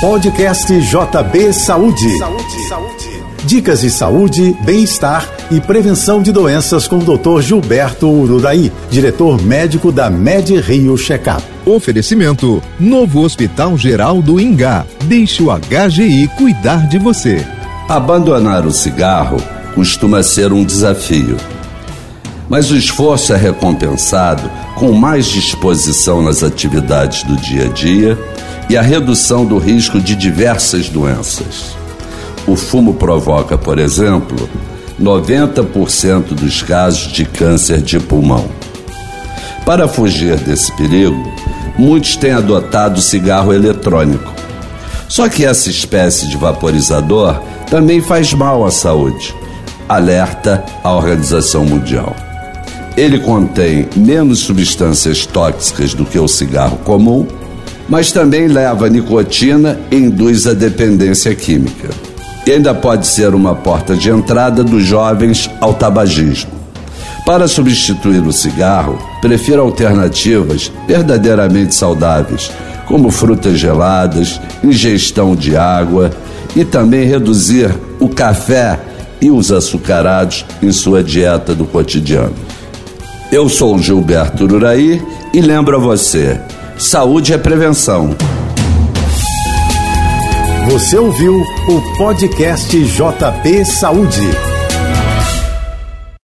Podcast JB Saúde. Saúde, saúde. Dicas de saúde, bem-estar e prevenção de doenças com o Dr. Gilberto Ururaí, diretor médico da Med Rio Checkup. Oferecimento: Novo Hospital Geral do Ingá. Deixe o HGI cuidar de você. Abandonar o cigarro costuma ser um desafio. Mas o esforço é recompensado com mais disposição nas atividades do dia a dia e a redução do risco de diversas doenças. O fumo provoca, por exemplo, 90% dos casos de câncer de pulmão. Para fugir desse perigo, muitos têm adotado cigarro eletrônico. Só que essa espécie de vaporizador também faz mal à saúde, alerta a Organização Mundial. Ele contém menos substâncias tóxicas do que o cigarro comum mas também leva nicotina e induz a dependência química. E ainda pode ser uma porta de entrada dos jovens ao tabagismo. Para substituir o cigarro, prefira alternativas verdadeiramente saudáveis, como frutas geladas, ingestão de água e também reduzir o café e os açucarados em sua dieta do cotidiano. Eu sou Gilberto Uraí e lembro a você Saúde é prevenção. Você ouviu o podcast JP Saúde.